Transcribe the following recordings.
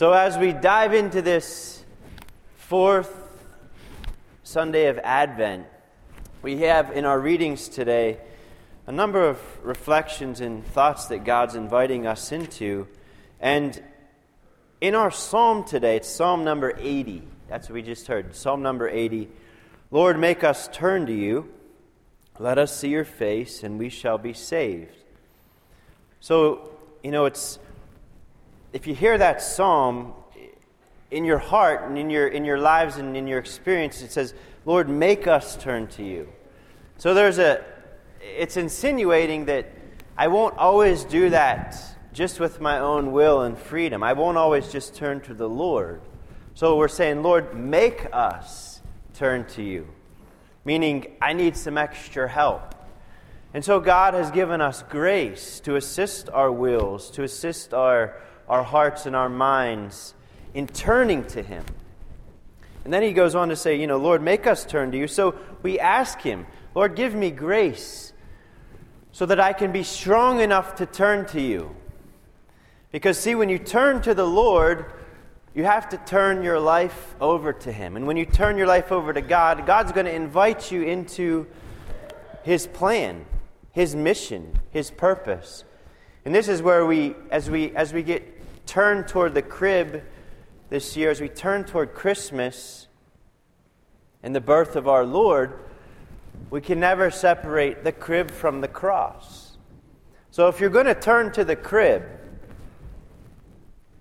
So, as we dive into this fourth Sunday of Advent, we have in our readings today a number of reflections and thoughts that God's inviting us into. And in our psalm today, it's Psalm number 80. That's what we just heard. Psalm number 80. Lord, make us turn to you. Let us see your face, and we shall be saved. So, you know, it's if you hear that psalm in your heart and in your in your lives and in your experience, it says, Lord, make us turn to you. So there's a it's insinuating that I won't always do that just with my own will and freedom. I won't always just turn to the Lord. So we're saying, Lord, make us turn to you meaning I need some extra help. And so God has given us grace to assist our wills, to assist our, our hearts and our minds in turning to Him. And then he goes on to say, You know, Lord, make us turn to you. So we ask Him, Lord, give me grace so that I can be strong enough to turn to you. Because, see, when you turn to the Lord, you have to turn your life over to Him. And when you turn your life over to God, God's going to invite you into His plan, His mission, His purpose. And this is where we, as we, as we get turned toward the crib this year, as we turn toward Christmas and the birth of our Lord, we can never separate the crib from the cross. So if you're going to turn to the crib,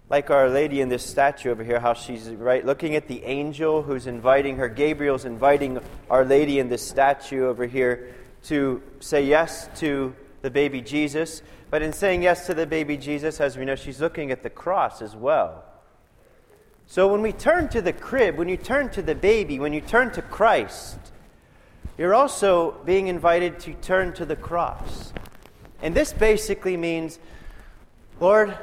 like Our Lady in this statue over here, how she's right looking at the angel who's inviting her. Gabriel's inviting Our Lady in this statue over here to say yes to the baby Jesus. But in saying yes to the baby Jesus, as we know, she's looking at the cross as well. So when we turn to the crib, when you turn to the baby, when you turn to Christ, you're also being invited to turn to the cross. And this basically means, Lord,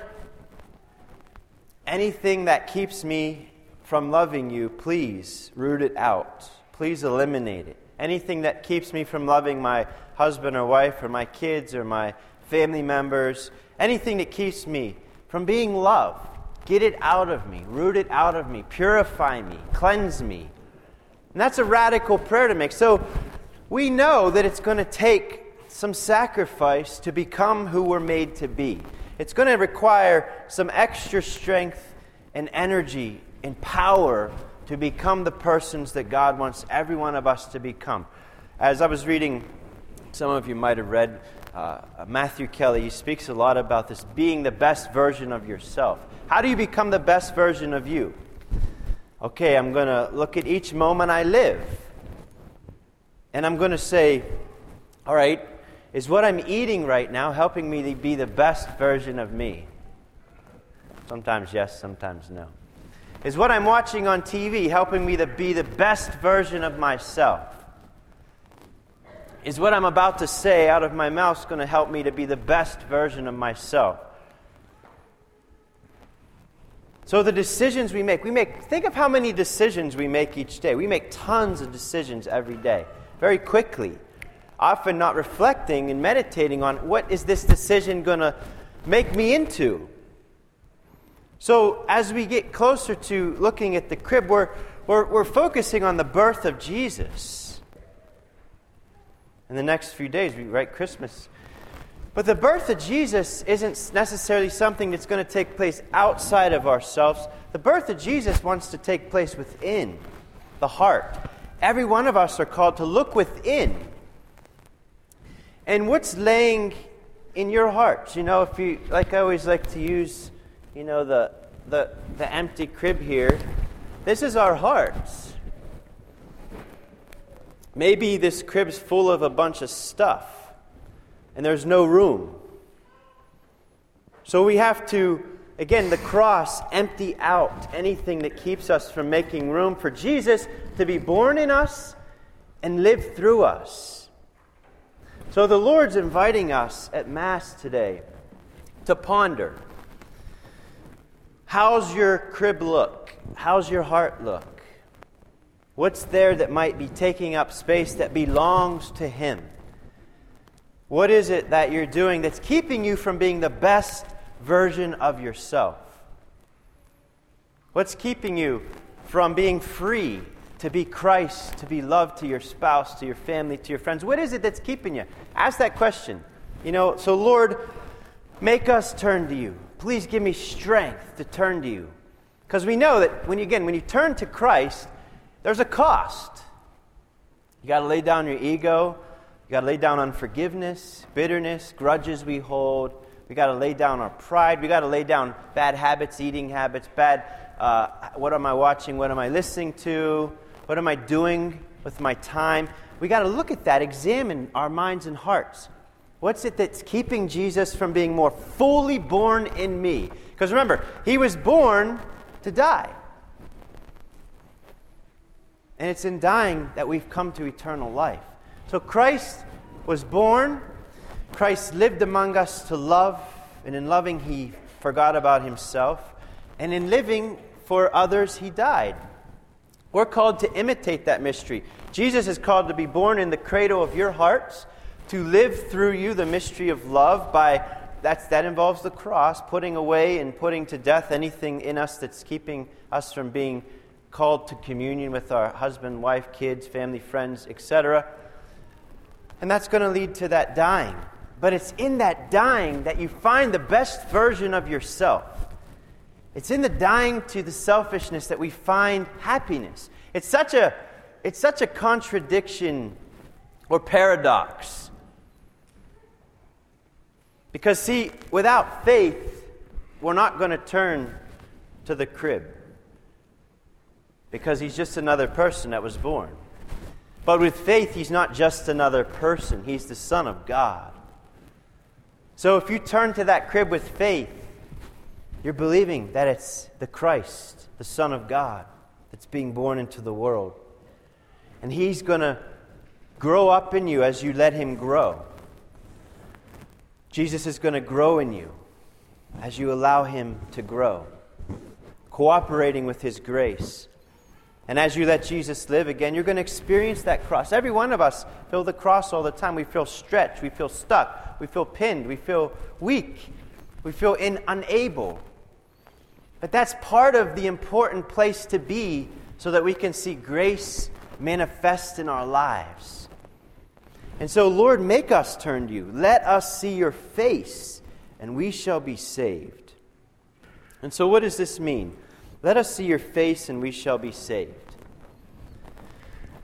Anything that keeps me from loving you, please root it out. Please eliminate it. Anything that keeps me from loving my husband or wife or my kids or my family members, anything that keeps me from being loved, get it out of me, root it out of me, purify me, cleanse me. And that's a radical prayer to make. So we know that it's going to take some sacrifice to become who we're made to be. It's going to require some extra strength and energy and power to become the persons that God wants every one of us to become. As I was reading, some of you might have read uh, Matthew Kelly, he speaks a lot about this being the best version of yourself. How do you become the best version of you? Okay, I'm going to look at each moment I live. And I'm going to say, all right, is what I'm eating right now helping me to be the best version of me? Sometimes yes, sometimes no. Is what I'm watching on TV helping me to be the best version of myself? Is what I'm about to say out of my mouth going to help me to be the best version of myself? So the decisions we make, we make think of how many decisions we make each day. We make tons of decisions every day, very quickly often not reflecting and meditating on what is this decision going to make me into. So, as we get closer to looking at the crib, we're, we're, we're focusing on the birth of Jesus. In the next few days, we write Christmas. But the birth of Jesus isn't necessarily something that's going to take place outside of ourselves. The birth of Jesus wants to take place within the heart. Every one of us are called to look within and what's laying in your heart? You know, if you, like I always like to use, you know, the, the, the empty crib here. This is our hearts. Maybe this crib's full of a bunch of stuff and there's no room. So we have to, again, the cross, empty out anything that keeps us from making room for Jesus to be born in us and live through us. So the Lord's inviting us at Mass today to ponder how's your crib look? How's your heart look? What's there that might be taking up space that belongs to Him? What is it that you're doing that's keeping you from being the best version of yourself? What's keeping you from being free to be Christ, to be loved to your spouse, to your family, to your friends? What is it that's keeping you? Ask that question. You know, so Lord, make us turn to you. Please give me strength to turn to you. Because we know that when you, again, when you turn to Christ, there's a cost. You got to lay down your ego. You got to lay down unforgiveness, bitterness, grudges we hold. We got to lay down our pride. We got to lay down bad habits, eating habits, bad. Uh, what am I watching? What am I listening to? What am I doing with my time? We got to look at that, examine our minds and hearts. What's it that's keeping Jesus from being more fully born in me? Because remember, he was born to die. And it's in dying that we've come to eternal life. So Christ was born, Christ lived among us to love, and in loving, he forgot about himself. And in living for others, he died. We're called to imitate that mystery. Jesus is called to be born in the cradle of your hearts, to live through you the mystery of love by that's, that involves the cross, putting away and putting to death anything in us that's keeping us from being called to communion with our husband, wife, kids, family, friends, etc. And that's going to lead to that dying. But it's in that dying that you find the best version of yourself. It's in the dying to the selfishness that we find happiness. It's such a, it's such a contradiction or paradox because, see, without faith, we're not going to turn to the crib. Because he's just another person that was born. But with faith, he's not just another person, he's the Son of God. So if you turn to that crib with faith, you're believing that it's the Christ, the Son of God, that's being born into the world. And he's going to grow up in you as you let him grow. Jesus is going to grow in you as you allow Him to grow, cooperating with His grace. And as you let Jesus live again, you're going to experience that cross. Every one of us feel the cross all the time. We feel stretched, we feel stuck, we feel pinned, we feel weak, we feel in, unable. But that's part of the important place to be so that we can see grace manifest in our lives. And so, Lord, make us turn to you. Let us see your face, and we shall be saved. And so, what does this mean? Let us see your face, and we shall be saved.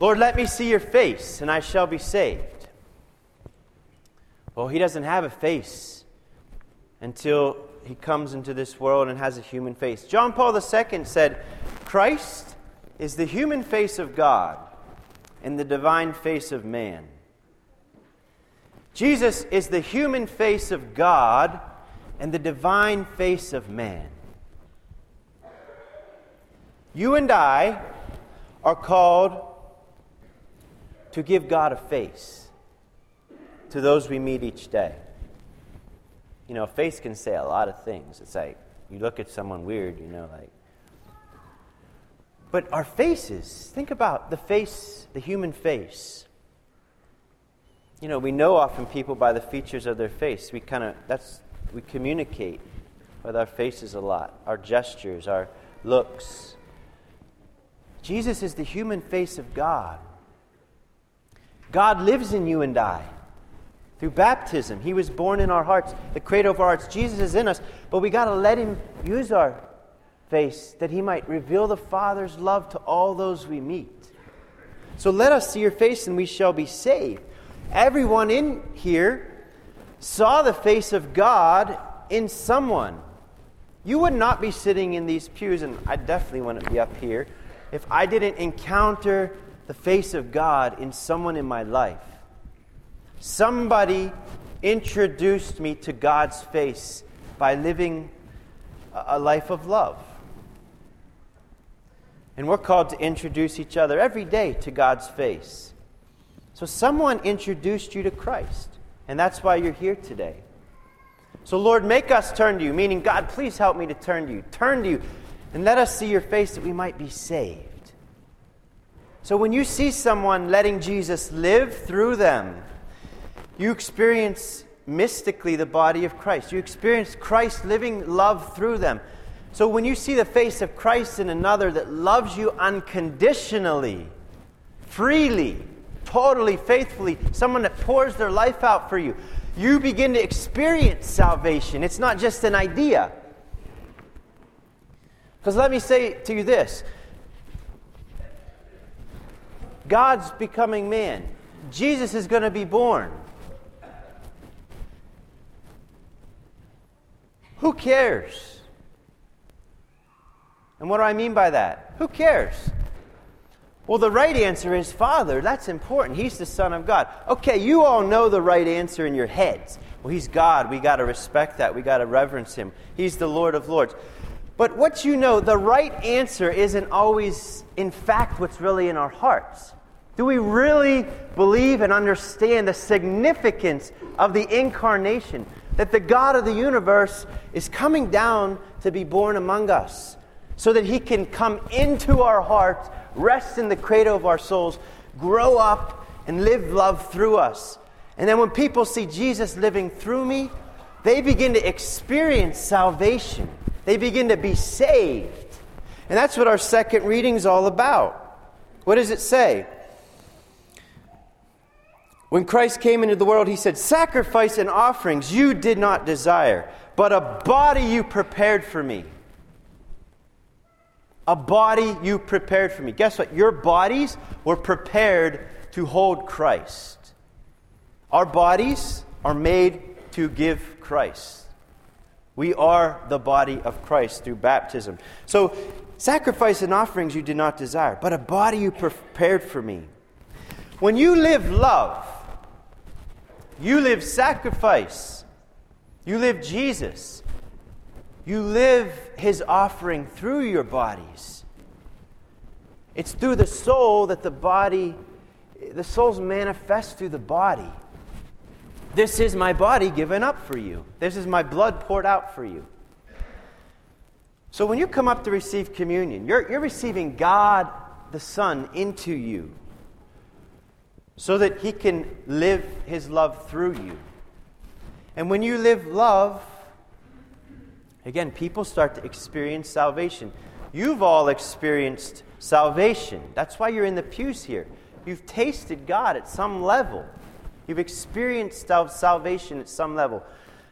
Lord, let me see your face, and I shall be saved. Well, he doesn't have a face until he comes into this world and has a human face. John Paul II said, Christ is the human face of God and the divine face of man. Jesus is the human face of God and the divine face of man. You and I are called to give God a face to those we meet each day. You know, a face can say a lot of things. It's like you look at someone weird, you know, like. But our faces, think about the face, the human face you know, we know often people by the features of their face. We kind of, that's, we communicate with our faces a lot, our gestures, our looks. Jesus is the human face of God. God lives in you and I. Through baptism, He was born in our hearts, the cradle of our hearts. Jesus is in us, but we got to let Him use our face that He might reveal the Father's love to all those we meet. So let us see your face and we shall be saved. Everyone in here saw the face of God in someone. You would not be sitting in these pews, and I definitely wouldn't be up here, if I didn't encounter the face of God in someone in my life. Somebody introduced me to God's face by living a life of love. And we're called to introduce each other every day to God's face. So someone introduced you to Christ, and that's why you're here today. So, Lord, make us turn to you, meaning, God, please help me to turn to you. Turn to you, and let us see your face that we might be saved. So, when you see someone letting Jesus live through them, you experience mystically the body of Christ. You experience Christ living love through them. So when you see the face of Christ in another that loves you unconditionally, freely, totally, faithfully, someone that pours their life out for you, you begin to experience salvation. It's not just an idea. Because let me say to you this God's becoming man, Jesus is going to be born. Who cares? And what do I mean by that? Who cares? Well, the right answer is Father. That's important. He's the Son of God. Okay, you all know the right answer in your heads. Well, He's God. We got to respect that. We got to reverence Him. He's the Lord of Lords. But what you know, the right answer isn't always, in fact, what's really in our hearts. Do we really believe and understand the significance of the incarnation? That the God of the universe is coming down to be born among us so that He can come into our hearts, rest in the cradle of our souls, grow up, and live love through us. And then when people see Jesus living through me, they begin to experience salvation. They begin to be saved. And that's what our second reading is all about. What does it say? When Christ came into the world, he said, Sacrifice and offerings you did not desire, but a body you prepared for me a body you prepared for me. Guess what? Your bodies were prepared to hold Christ. Our bodies are made to give Christ. We are the body of Christ through baptism. So, sacrifice and offerings you did not desire, but a body you prepared for me. When you live love, you live sacrifice, you live Jesus. You live his offering through your bodies. It's through the soul that the body, the soul's manifest through the body. This is my body given up for you. This is my blood poured out for you. So when you come up to receive communion, you're, you're receiving God the Son into you so that He can live His love through you. And when you live love, Again, people start to experience salvation. You've all experienced salvation. That's why you're in the pews here. You've tasted God at some level. You've experienced salvation at some level.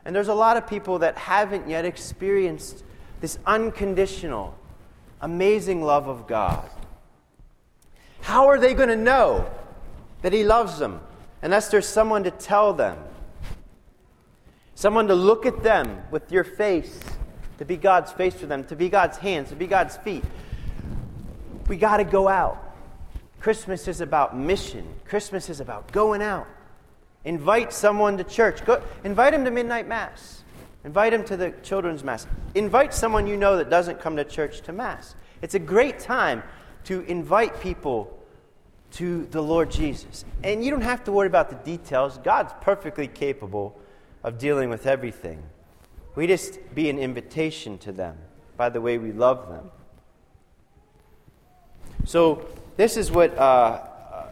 And there's a lot of people that haven't yet experienced this unconditional, amazing love of God. How are they going to know that He loves them unless there's someone to tell them? Someone to look at them with your face to be God's face for them, to be God's hands, to be God's feet. We got to go out. Christmas is about mission. Christmas is about going out. Invite someone to church. Go, invite them to midnight mass. Invite them to the children's mass. Invite someone you know that doesn't come to church to mass. It's a great time to invite people to the Lord Jesus. And you don't have to worry about the details. God's perfectly capable of dealing with everything. We just be an invitation to them by the way we love them. So, this is what uh, uh,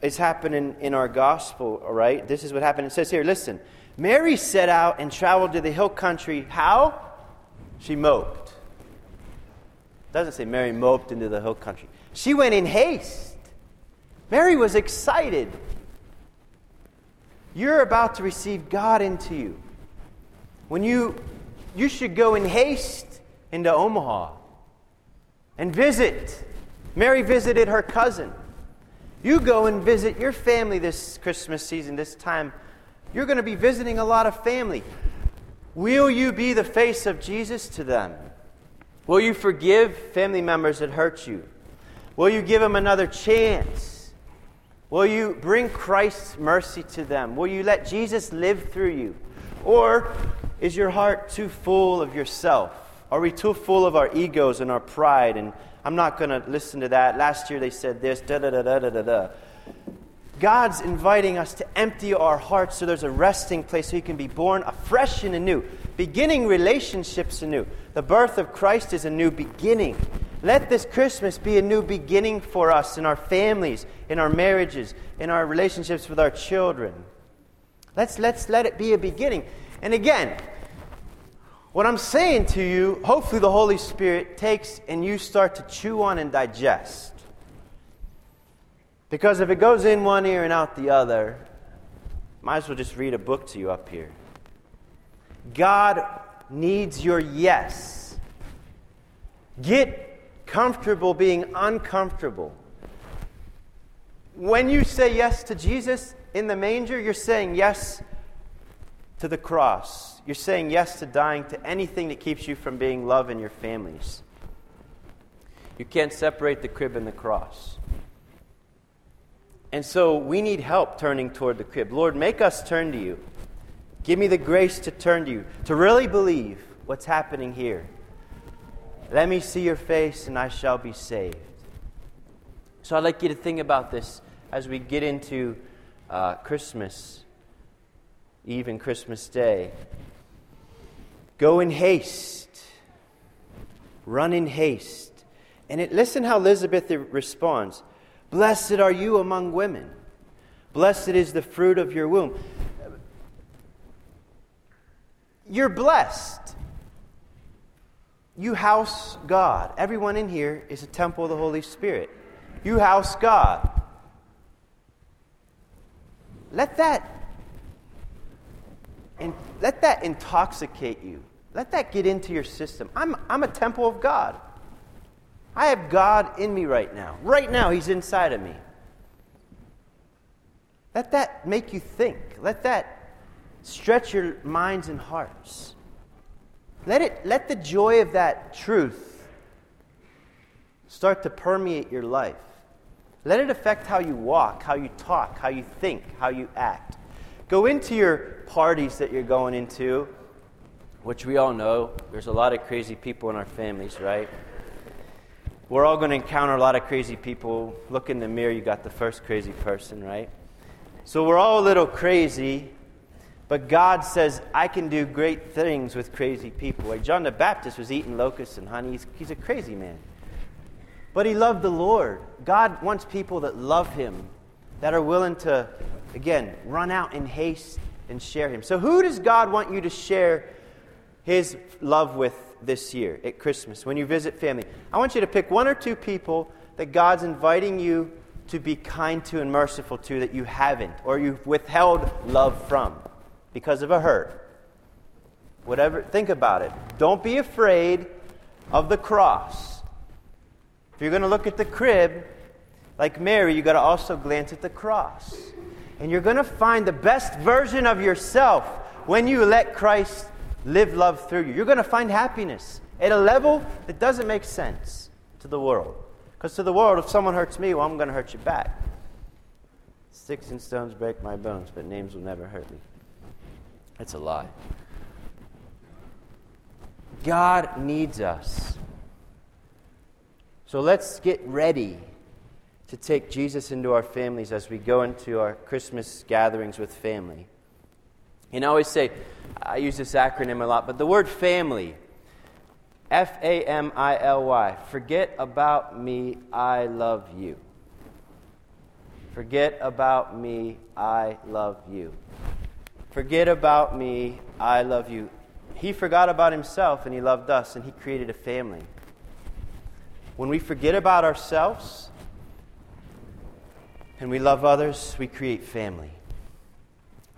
is happening in our gospel, all right? This is what happened. It says here, listen, Mary set out and traveled to the hill country. How? She moped. It doesn't say Mary moped into the hill country. She went in haste. Mary was excited. You're about to receive God into you when you you should go in haste into Omaha and visit. Mary visited her cousin. You go and visit your family this Christmas season, this time. You're going to be visiting a lot of family. Will you be the face of Jesus to them? Will you forgive family members that hurt you? Will you give them another chance? Will you bring Christ's mercy to them? Will you let Jesus live through you? Or is your heart too full of yourself? Are we too full of our egos and our pride? And I'm not going to listen to that. Last year they said this, da da da da da da da. God's inviting us to empty our hearts so there's a resting place so He can be born afresh and anew, beginning relationships anew. The birth of Christ is a new beginning. Let this Christmas be a new beginning for us in our families, in our marriages, in our relationships with our children. Let's, let's let it be a beginning. And again, What I'm saying to you, hopefully the Holy Spirit takes and you start to chew on and digest. Because if it goes in one ear and out the other, might as well just read a book to you up here. God needs your yes. Get comfortable being uncomfortable. When you say yes to Jesus in the manger, you're saying yes to the cross. You're saying yes to dying to anything that keeps you from being love in your families. You can't separate the crib and the cross. And so we need help turning toward the crib. Lord, make us turn to you. Give me the grace to turn to you, to really believe what's happening here. Let me see your face and I shall be saved. So I'd like you to think about this as we get into uh, Christmas Eve and Christmas Day. Go in haste, run in haste. And it, listen how Elizabeth responds Blessed are you among women, blessed is the fruit of your womb. You're blessed. You house God. Everyone in here is a temple of the Holy Spirit. You house God. Let that and let that intoxicate you. Let that get into your system. I'm, I'm a temple of God. I have God in me right now. Right now, He's inside of me. Let that make you think. Let that stretch your minds and hearts. Let, it, let the joy of that truth start to permeate your life. Let it affect how you walk, how you talk, how you think, how you act. Go into your parties that you're going into, which we all know there's a lot of crazy people in our families, right? We're all going to encounter a lot of crazy people. Look in the mirror, you got the first crazy person, right? So we're all a little crazy, but God says, I can do great things with crazy people. Like John the Baptist was eating locusts and honey. He's, he's a crazy man. But he loved the Lord. God wants people that love him, that are willing to, again, run out in haste and share him. So, who does God want you to share his love with this year at Christmas when you visit family? I want you to pick one or two people that God's inviting you to be kind to and merciful to that you haven't or you've withheld love from because of a hurt. Whatever, think about it. Don't be afraid of the cross. If you're going to look at the crib, like Mary, you got to also glance at the cross. And you're going to find the best version of yourself when you let Christ live love through you. You're going to find happiness at a level that doesn't make sense to the world. Because to the world, if someone hurts me, well, I'm going to hurt you back. Sticks and stones break my bones, but names will never hurt me. It's a lie. God needs us. So let's get ready to take Jesus into our families as we go into our Christmas gatherings with family. And I always say, I use this acronym a lot, but the word family, F A M I L Y, forget about me, I love you. Forget about me, I love you. Forget about me, I love you. He forgot about himself and he loved us and he created a family. When we forget about ourselves and we love others, we create family.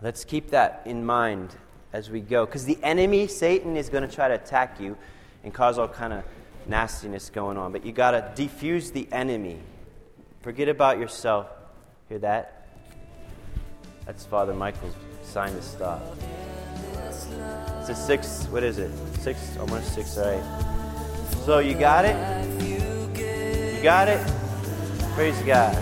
Let's keep that in mind as we go because the enemy Satan is going to try to attack you and cause all kind of nastiness going on, but you got to defuse the enemy. Forget about yourself. Hear that? That's Father Michael's sign to stop. It's a six, what is it? Six, almost six, all right. So you got it? You got it? Praise God.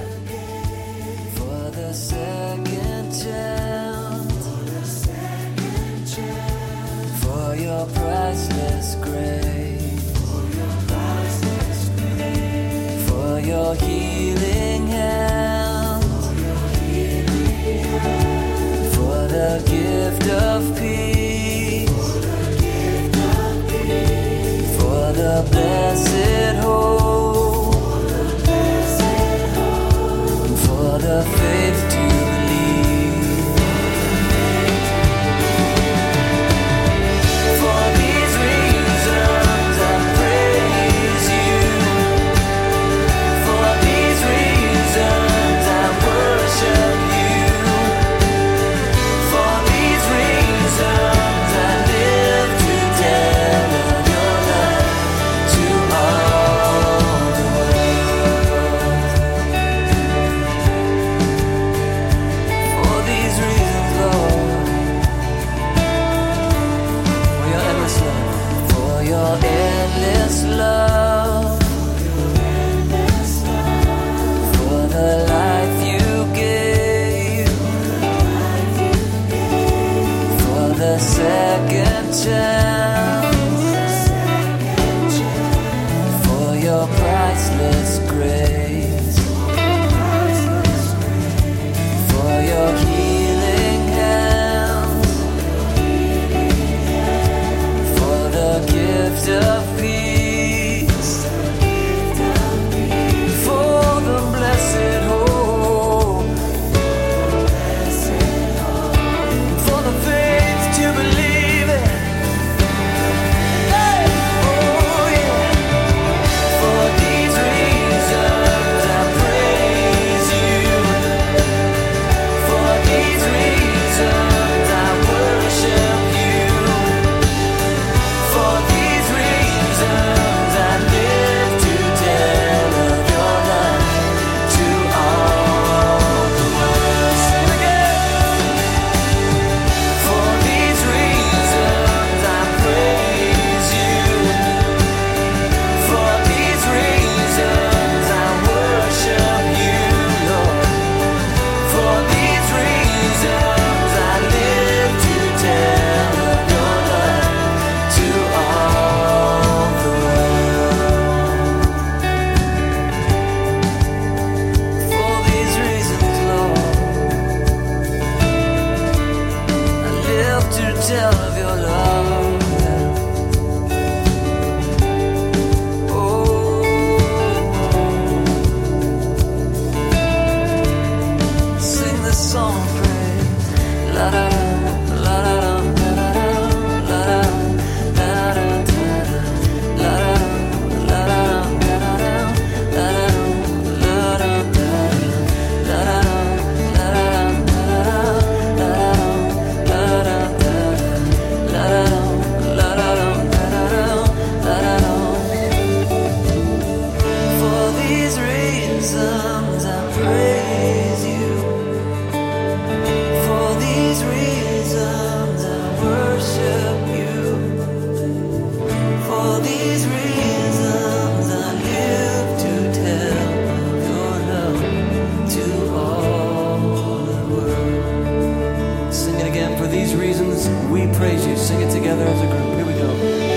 We praise you. Sing it together as a group. Here we go.